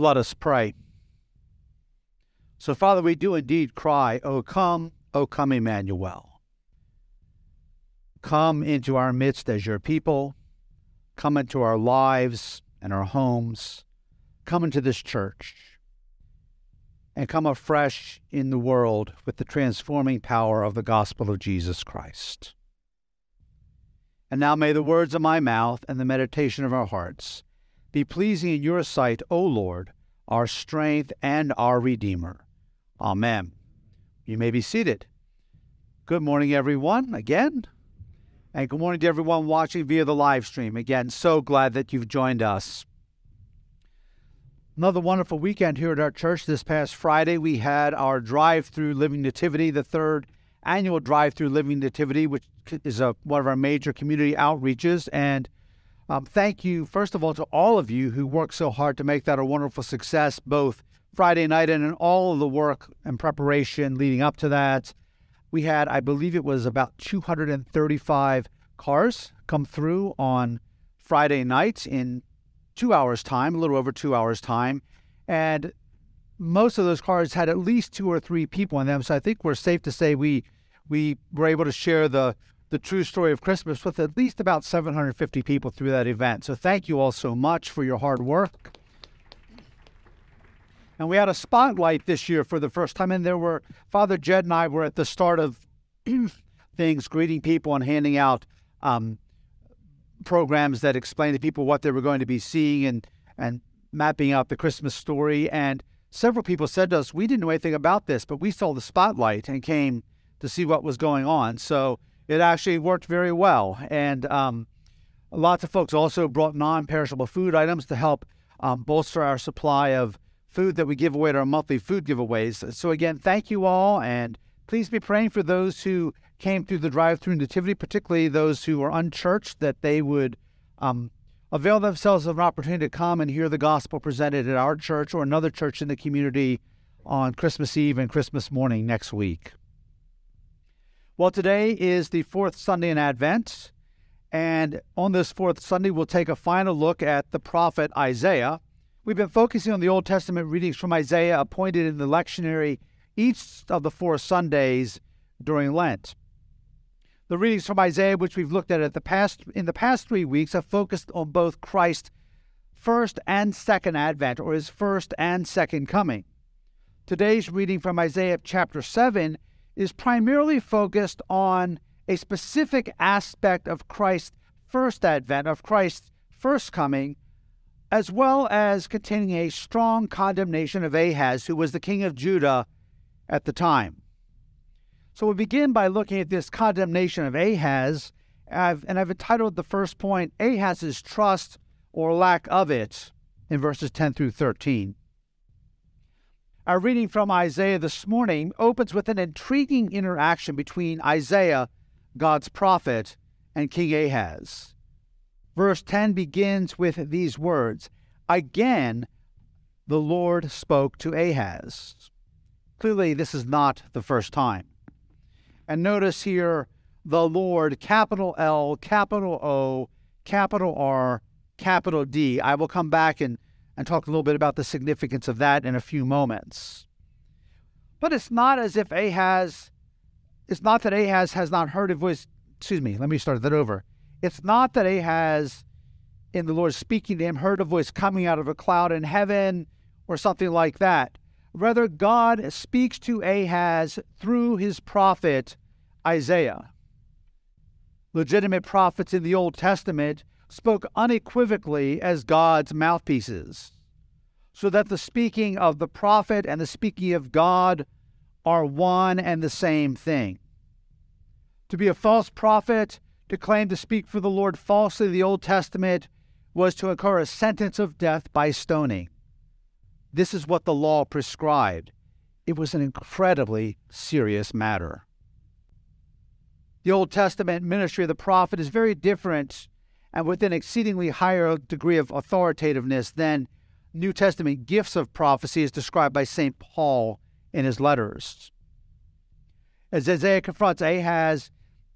Let us pray. So, Father, we do indeed cry, O come, O come, Emmanuel. Come into our midst as your people. Come into our lives and our homes. Come into this church. And come afresh in the world with the transforming power of the gospel of Jesus Christ. And now may the words of my mouth and the meditation of our hearts be pleasing in your sight, O Lord, our strength and our Redeemer. Amen. You may be seated. Good morning, everyone, again. And good morning to everyone watching via the live stream. Again, so glad that you've joined us. Another wonderful weekend here at our church. This past Friday, we had our drive through Living Nativity, the third annual drive through Living Nativity, which is a, one of our major community outreaches. And um, thank you, first of all, to all of you who worked so hard to make that a wonderful success, both Friday night and in all of the work and preparation leading up to that. We had, I believe it was about 235 cars come through on Friday night in two hours' time, a little over two hours' time. And most of those cars had at least two or three people in them. So I think we're safe to say we we were able to share the the true story of Christmas with at least about 750 people through that event. So thank you all so much for your hard work. And we had a spotlight this year for the first time, and there were Father Jed and I were at the start of things, greeting people and handing out um, programs that explained to people what they were going to be seeing and and mapping out the Christmas story. And several people said to us, "We didn't know anything about this, but we saw the spotlight and came to see what was going on." So it actually worked very well. And um, lots of folks also brought non perishable food items to help um, bolster our supply of food that we give away at our monthly food giveaways. So, again, thank you all. And please be praying for those who came through the drive through nativity, particularly those who are unchurched, that they would. Um, avail themselves of an opportunity to come and hear the gospel presented at our church or another church in the community on Christmas Eve and Christmas morning next week. Well, today is the fourth Sunday in Advent, and on this fourth Sunday, we'll take a final look at the prophet Isaiah. We've been focusing on the Old Testament readings from Isaiah appointed in the lectionary each of the four Sundays during Lent. The readings from Isaiah, which we've looked at, at the past, in the past three weeks, have focused on both Christ's first and second advent, or his first and second coming. Today's reading from Isaiah chapter 7 is primarily focused on a specific aspect of Christ's first advent, of Christ's first coming, as well as containing a strong condemnation of Ahaz, who was the king of Judah at the time. So we begin by looking at this condemnation of Ahaz, and I've entitled the first point Ahaz's trust or lack of it in verses 10 through 13. Our reading from Isaiah this morning opens with an intriguing interaction between Isaiah, God's prophet, and King Ahaz. Verse 10 begins with these words Again, the Lord spoke to Ahaz. Clearly, this is not the first time. And notice here the Lord, capital L, capital O, capital R, capital D. I will come back and and talk a little bit about the significance of that in a few moments. But it's not as if Ahaz, it's not that Ahaz has not heard a voice. Excuse me, let me start that over. It's not that Ahaz, in the Lord speaking to him, heard a voice coming out of a cloud in heaven or something like that. Rather, God speaks to Ahaz through his prophet Isaiah. Legitimate prophets in the Old Testament spoke unequivocally as God's mouthpieces, so that the speaking of the prophet and the speaking of God are one and the same thing. To be a false prophet, to claim to speak for the Lord falsely the Old Testament, was to incur a sentence of death by stoning. This is what the law prescribed. It was an incredibly serious matter. The Old Testament ministry of the prophet is very different and with an exceedingly higher degree of authoritativeness than New Testament gifts of prophecy as described by St. Paul in his letters. As Isaiah confronts Ahaz,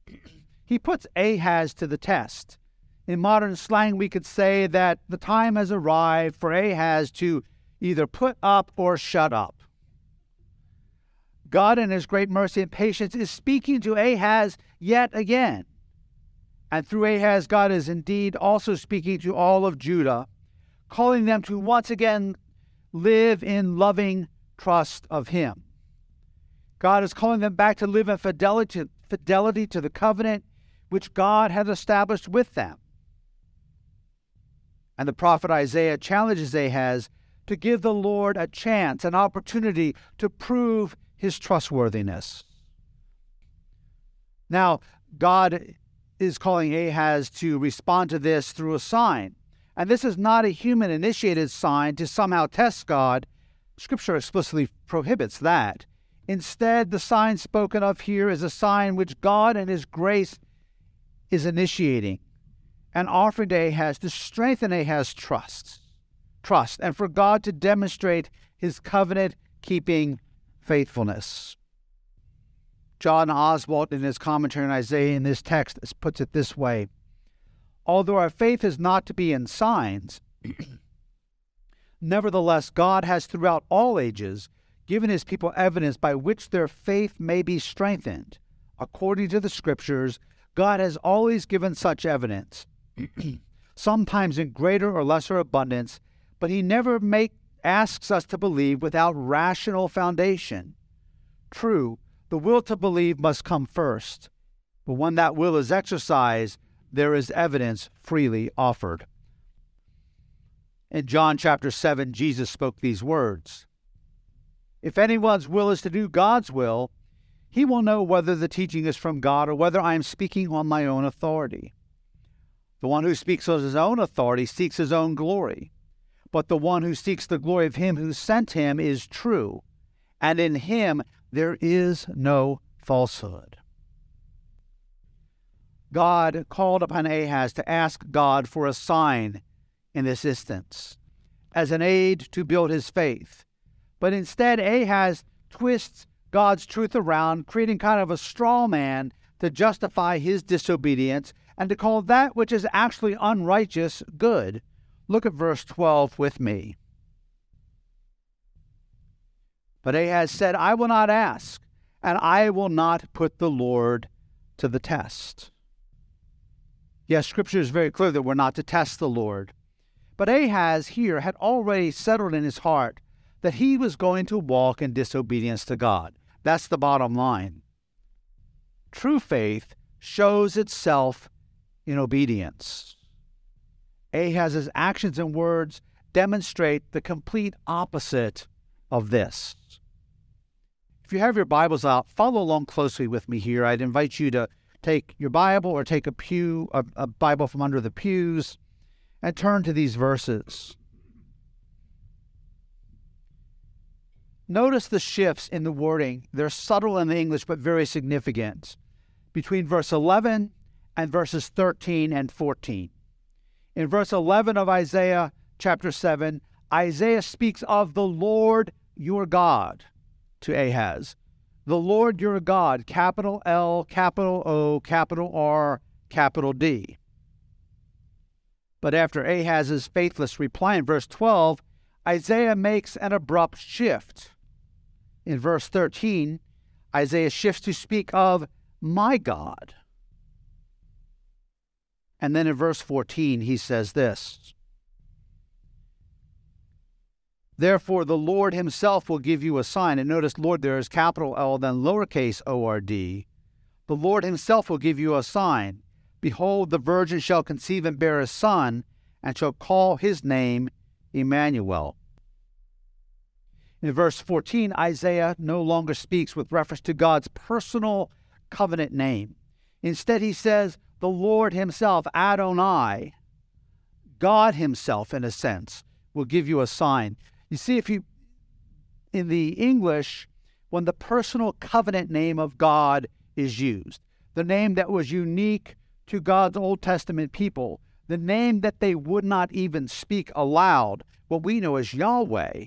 he puts Ahaz to the test. In modern slang, we could say that the time has arrived for Ahaz to either put up or shut up. God, in his great mercy and patience, is speaking to Ahaz yet again. And through Ahaz, God is indeed also speaking to all of Judah, calling them to once again live in loving trust of him. God is calling them back to live in fidelity, fidelity to the covenant which God had established with them. And the prophet Isaiah challenges Ahaz to give the Lord a chance, an opportunity to prove his trustworthiness. Now, God is calling Ahaz to respond to this through a sign. And this is not a human initiated sign to somehow test God. Scripture explicitly prohibits that. Instead, the sign spoken of here is a sign which God and His grace is initiating and offering to Ahaz to strengthen Ahaz's trust, trust, and for God to demonstrate His covenant keeping faithfulness. John Oswalt, in his commentary on Isaiah in this text, puts it this way Although our faith is not to be in signs, nevertheless, God has throughout all ages given his people evidence by which their faith may be strengthened. According to the scriptures, God has always given such evidence, sometimes in greater or lesser abundance, but he never make, asks us to believe without rational foundation. True, the will to believe must come first, but when that will is exercised, there is evidence freely offered. In John chapter 7, Jesus spoke these words If anyone's will is to do God's will, he will know whether the teaching is from God or whether I am speaking on my own authority. The one who speaks on his own authority seeks his own glory, but the one who seeks the glory of him who sent him is true, and in him there is no falsehood. God called upon Ahaz to ask God for a sign in this instance as an aid to build his faith. But instead, Ahaz twists God's truth around, creating kind of a straw man to justify his disobedience and to call that which is actually unrighteous good. Look at verse 12 with me. But Ahaz said, I will not ask, and I will not put the Lord to the test. Yes, Scripture is very clear that we're not to test the Lord. But Ahaz here had already settled in his heart that he was going to walk in disobedience to God. That's the bottom line. True faith shows itself in obedience. Ahaz's actions and words demonstrate the complete opposite of this. If you have your Bibles out, follow along closely with me here. I'd invite you to take your Bible or take a pew, a, a Bible from under the pews, and turn to these verses. Notice the shifts in the wording. They're subtle in the English, but very significant between verse 11 and verses 13 and 14. In verse 11 of Isaiah chapter 7, Isaiah speaks of the Lord your God to Ahaz. The Lord your God, capital L, capital O, capital R, capital D. But after Ahaz's faithless reply in verse 12, Isaiah makes an abrupt shift. In verse 13, Isaiah shifts to speak of my God. And then in verse 14, he says this Therefore, the Lord himself will give you a sign. And notice, Lord, there is capital L, then lowercase o r d. The Lord himself will give you a sign. Behold, the virgin shall conceive and bear a son, and shall call his name Emmanuel. In verse 14, Isaiah no longer speaks with reference to God's personal covenant name. Instead, he says, the Lord Himself, Adonai, God Himself, in a sense, will give you a sign. You see, if you, in the English, when the personal covenant name of God is used, the name that was unique to God's Old Testament people, the name that they would not even speak aloud, what we know as Yahweh,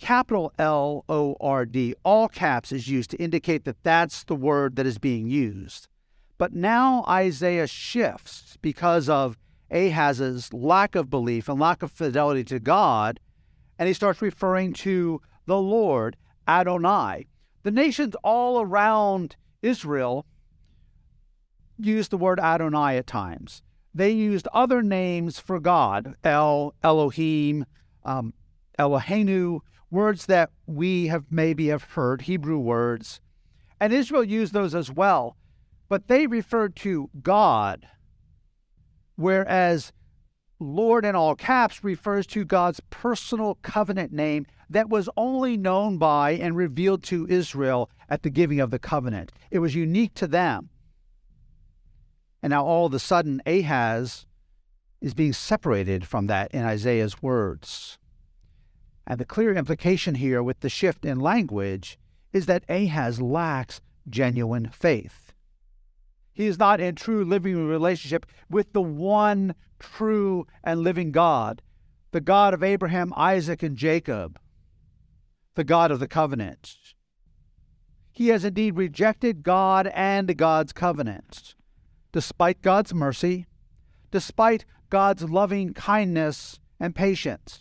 capital L O R D, all caps, is used to indicate that that's the word that is being used. But now Isaiah shifts because of Ahaz's lack of belief and lack of fidelity to God, and he starts referring to the Lord, Adonai. The nations all around Israel used the word Adonai at times. They used other names for God, El, Elohim, um, Eloheinu, words that we have maybe have heard, Hebrew words. And Israel used those as well, but they referred to God, whereas Lord in all caps refers to God's personal covenant name that was only known by and revealed to Israel at the giving of the covenant. It was unique to them. And now all of a sudden, Ahaz is being separated from that in Isaiah's words. And the clear implication here with the shift in language is that Ahaz lacks genuine faith. He is not in true living relationship with the one true and living God, the God of Abraham, Isaac, and Jacob, the God of the covenant. He has indeed rejected God and God's covenant. Despite God's mercy, despite God's loving kindness and patience,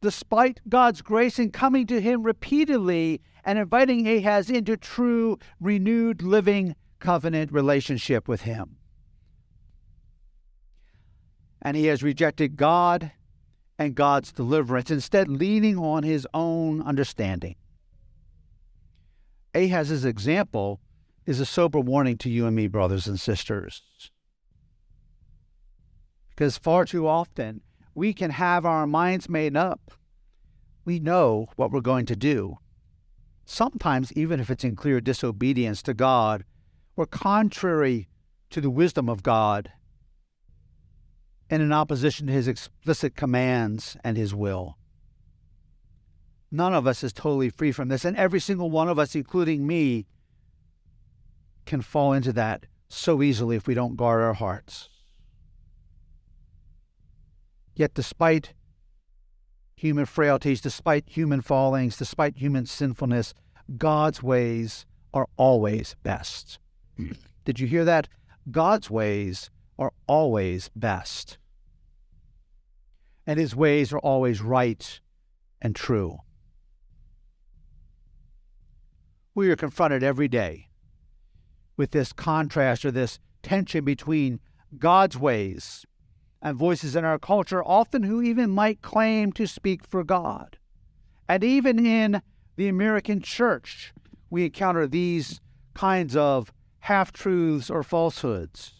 despite God's grace in coming to him repeatedly and inviting Ahaz into true, renewed living covenant relationship with him. And he has rejected God and God's deliverance, instead, leaning on his own understanding. Ahaz's example is a sober warning to you and me, brothers and sisters. Because far too often, we can have our minds made up. We know what we're going to do. Sometimes, even if it's in clear disobedience to God or contrary to the wisdom of God and in opposition to his explicit commands and his will. None of us is totally free from this, and every single one of us, including me, can fall into that so easily if we don't guard our hearts. Yet, despite human frailties, despite human fallings, despite human sinfulness, God's ways are always best. Did you hear that? God's ways are always best. And his ways are always right and true. We are confronted every day with this contrast or this tension between God's ways and voices in our culture, often who even might claim to speak for God. And even in the American church, we encounter these kinds of half truths or falsehoods.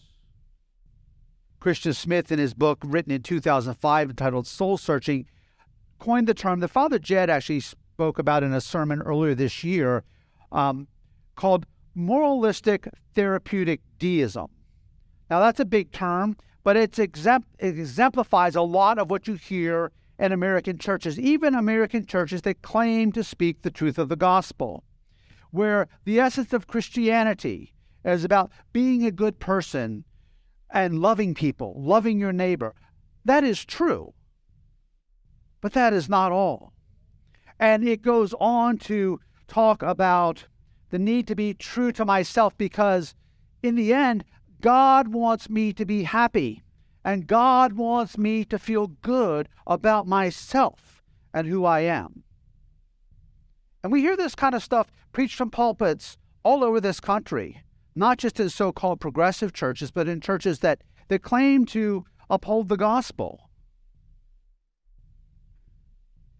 Christian Smith, in his book written in 2005 entitled Soul Searching, coined the term that Father Jed actually spoke about in a sermon earlier this year um, called moralistic therapeutic deism. Now, that's a big term, but it exemplifies a lot of what you hear in American churches, even American churches that claim to speak the truth of the gospel, where the essence of Christianity is about being a good person and loving people, loving your neighbor. That is true. But that is not all. And it goes on to talk about the need to be true to myself because, in the end, God wants me to be happy. And God wants me to feel good about myself and who I am. And we hear this kind of stuff preached from pulpits all over this country, not just in so called progressive churches, but in churches that, that claim to uphold the gospel.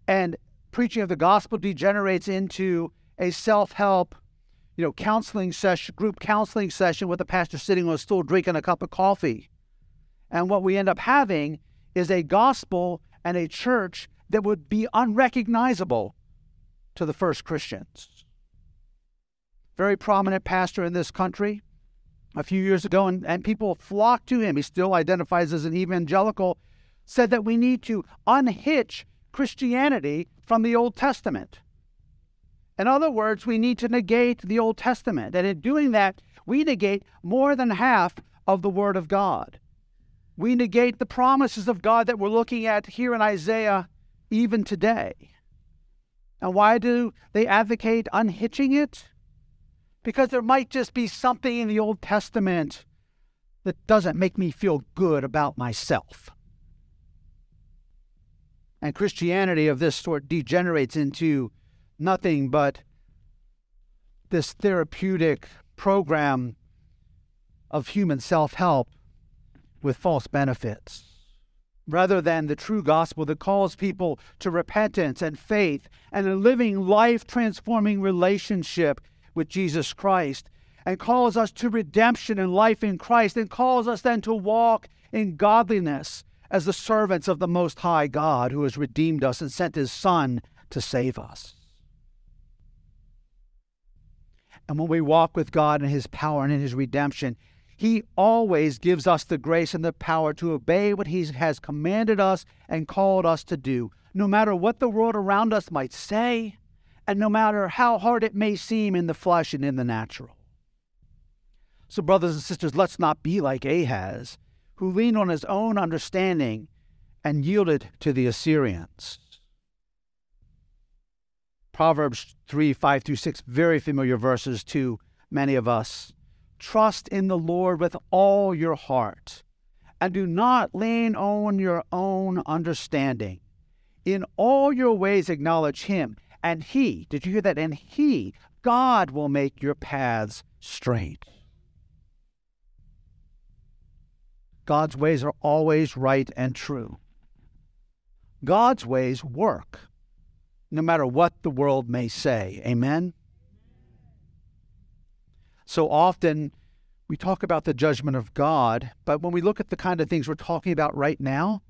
And preaching of the gospel degenerates into a self help you know, counseling session, group counseling session with a pastor sitting on a stool drinking a cup of coffee. And what we end up having is a gospel and a church that would be unrecognizable to the first Christians. Very prominent pastor in this country a few years ago, and, and people flocked to him. He still identifies as an evangelical, said that we need to unhitch Christianity from the Old Testament. In other words, we need to negate the Old Testament. And in doing that, we negate more than half of the Word of God. We negate the promises of God that we're looking at here in Isaiah even today. And why do they advocate unhitching it? Because there might just be something in the Old Testament that doesn't make me feel good about myself. And Christianity of this sort degenerates into nothing but this therapeutic program of human self help with false benefits, rather than the true gospel that calls people to repentance and faith and a living, life transforming relationship with Jesus Christ, and calls us to redemption and life in Christ, and calls us then to walk in godliness as the servants of the Most High God who has redeemed us and sent His Son to save us. And when we walk with God in His power and in His redemption, He always gives us the grace and the power to obey what He has commanded us and called us to do, no matter what the world around us might say, and no matter how hard it may seem in the flesh and in the natural. So, brothers and sisters, let's not be like Ahaz, who leaned on his own understanding and yielded to the Assyrians. Proverbs 3 5 through 6, very familiar verses to many of us. Trust in the Lord with all your heart, and do not lean on your own understanding. In all your ways acknowledge Him, and He, did you hear that? And He, God, will make your paths straight. God's ways are always right and true. God's ways work no matter what the world may say. Amen? So often we talk about the judgment of God, but when we look at the kind of things we're talking about right now,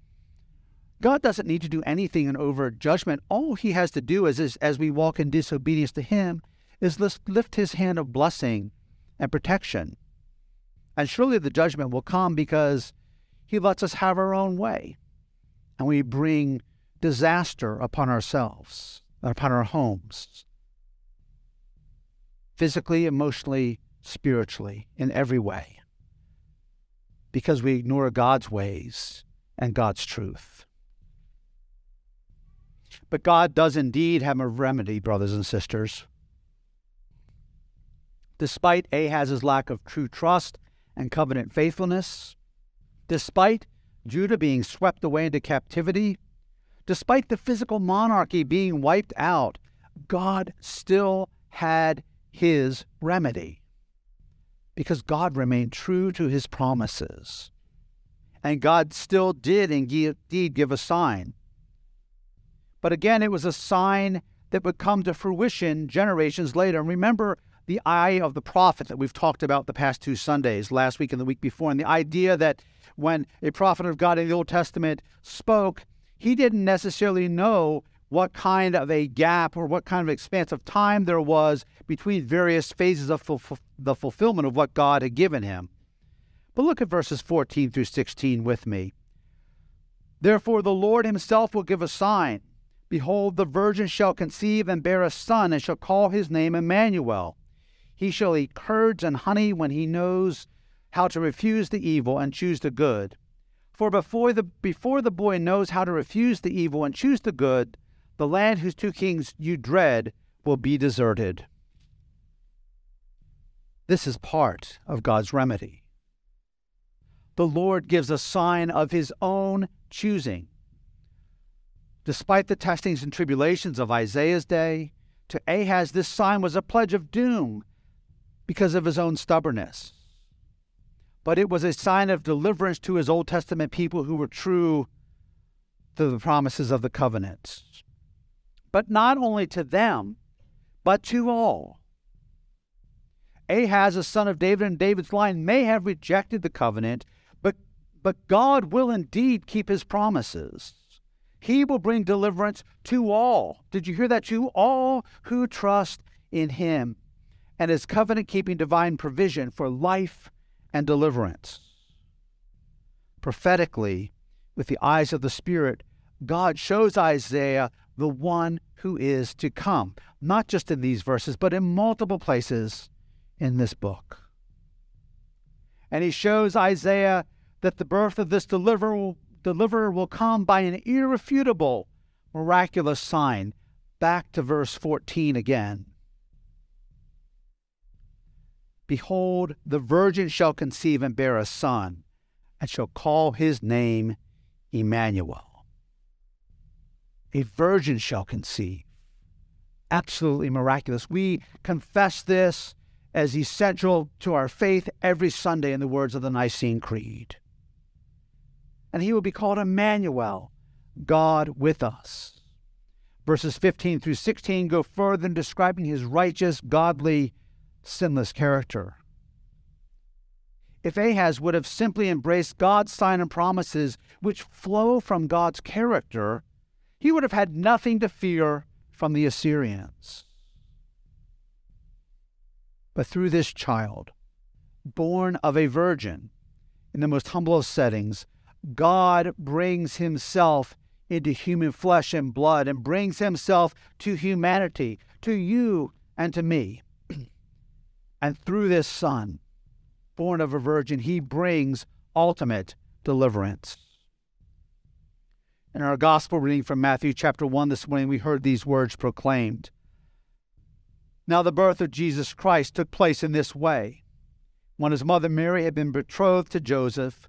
God doesn't need to do anything in overt judgment. All he has to do is, is as we walk in disobedience to him, is lift his hand of blessing and protection. And surely the judgment will come because he lets us have our own way. And we bring disaster upon ourselves, upon our homes, physically, emotionally, spiritually, in every way, because we ignore God's ways and God's truth. But God does indeed have a remedy, brothers and sisters. Despite Ahaz's lack of true trust and covenant faithfulness, despite Judah being swept away into captivity, Despite the physical monarchy being wiped out, God still had his remedy because God remained true to his promises. And God still did indeed give a sign. But again, it was a sign that would come to fruition generations later. And remember the eye of the prophet that we've talked about the past two Sundays, last week and the week before, and the idea that when a prophet of God in the Old Testament spoke, he didn't necessarily know what kind of a gap or what kind of expanse of time there was between various phases of the fulfillment of what God had given him. But look at verses 14 through 16 with me. Therefore, the Lord himself will give a sign. Behold, the virgin shall conceive and bear a son, and shall call his name Emmanuel. He shall eat curds and honey when he knows how to refuse the evil and choose the good. For before the, before the boy knows how to refuse the evil and choose the good, the land whose two kings you dread will be deserted. This is part of God's remedy. The Lord gives a sign of his own choosing. Despite the testings and tribulations of Isaiah's day, to Ahaz this sign was a pledge of doom because of his own stubbornness but it was a sign of deliverance to his Old Testament people who were true to the promises of the covenant. But not only to them, but to all. Ahaz, a son of David and David's line, may have rejected the covenant, but, but God will indeed keep his promises. He will bring deliverance to all. Did you hear that? To all who trust in him and his covenant keeping divine provision for life and deliverance. Prophetically, with the eyes of the Spirit, God shows Isaiah the one who is to come, not just in these verses, but in multiple places in this book. And he shows Isaiah that the birth of this deliverer deliverer will come by an irrefutable, miraculous sign. Back to verse 14 again. Behold, the virgin shall conceive and bear a son, and shall call his name Emmanuel. a virgin shall conceive. Absolutely miraculous. We confess this as essential to our faith every Sunday in the words of the Nicene Creed. And he will be called Emmanuel, God with us. Verses 15 through 16 go further in describing his righteous, godly, sinless character. If Ahaz would have simply embraced God's sign and promises, which flow from God's character, he would have had nothing to fear from the Assyrians. But through this child, born of a virgin, in the most humble of settings, God brings himself into human flesh and blood and brings himself to humanity, to you and to me. and through this Son, born of a virgin, he brings ultimate deliverance. In our gospel reading from Matthew chapter 1 this morning, we heard these words proclaimed. Now, the birth of Jesus Christ took place in this way. When his mother Mary had been betrothed to Joseph,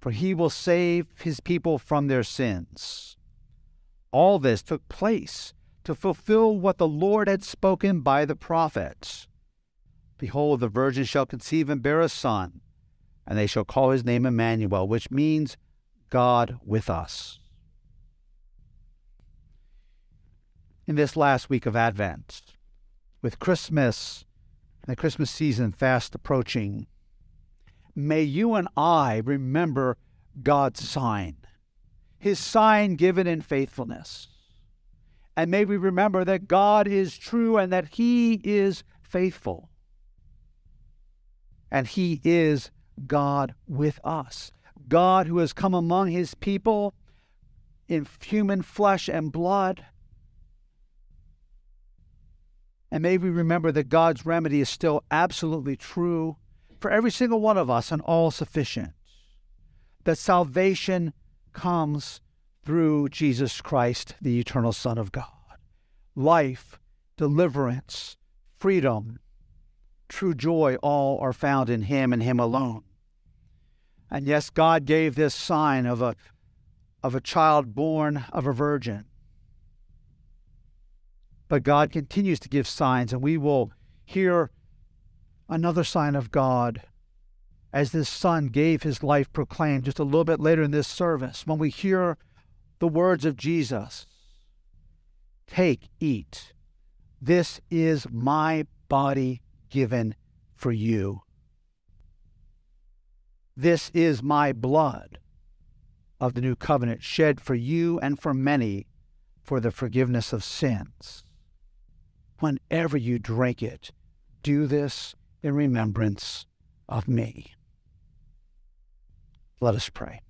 for he will save his people from their sins. All this took place to fulfill what the Lord had spoken by the prophets. Behold, the virgin shall conceive and bear a son, and they shall call his name Emmanuel, which means God with us. In this last week of Advent, with Christmas and the Christmas season fast approaching, may you and I remember God's sign, his sign given in faithfulness. And may we remember that God is true and that he is faithful and He is God with us. God who has come among His people in human flesh and blood. And may we remember that God's remedy is still absolutely true for every single one of us and all sufficient. That salvation comes through Jesus Christ, the eternal Son of God. Life, deliverance, freedom, true joy, all are found in Him and Him alone. And yes, God gave this sign of a, of a child born of a virgin. But God continues to give signs, and we will hear another sign of God as this son gave his life proclaimed just a little bit later in this service when we hear the words of Jesus Take, eat. This is my body given for you. This is my blood of the new covenant, shed for you and for many for the forgiveness of sins. Whenever you drink it, do this in remembrance of me. Let us pray.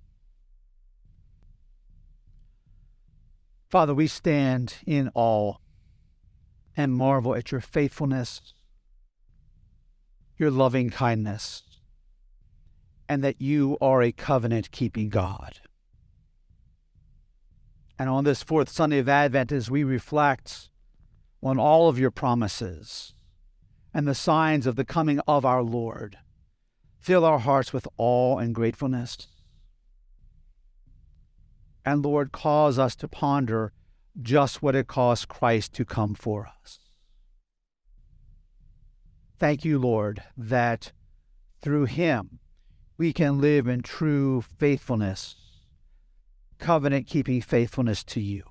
Father, we stand in awe and marvel at your faithfulness your loving kindness, and that you are a covenant keeping God. And on this fourth Sunday of Advent, as we reflect on all of your promises and the signs of the coming of our Lord, fill our hearts with awe and gratefulness. And Lord, cause us to ponder just what it cost Christ to come for us. Thank you, Lord, that through him we can live in true faithfulness, covenant keeping faithfulness to you.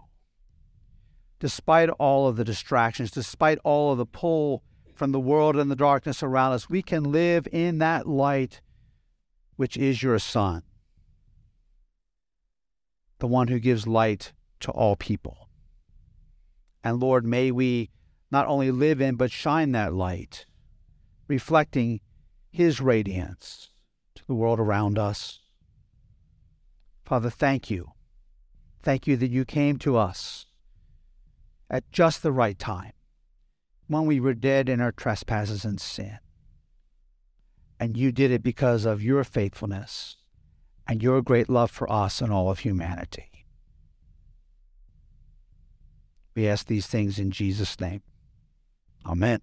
Despite all of the distractions, despite all of the pull from the world and the darkness around us, we can live in that light which is your Son, the one who gives light to all people. And Lord, may we not only live in, but shine that light reflecting His radiance to the world around us. Father, thank you. Thank you that you came to us at just the right time, when we were dead in our trespasses and sin. And you did it because of your faithfulness and your great love for us and all of humanity. We ask these things in Jesus' name. Amen.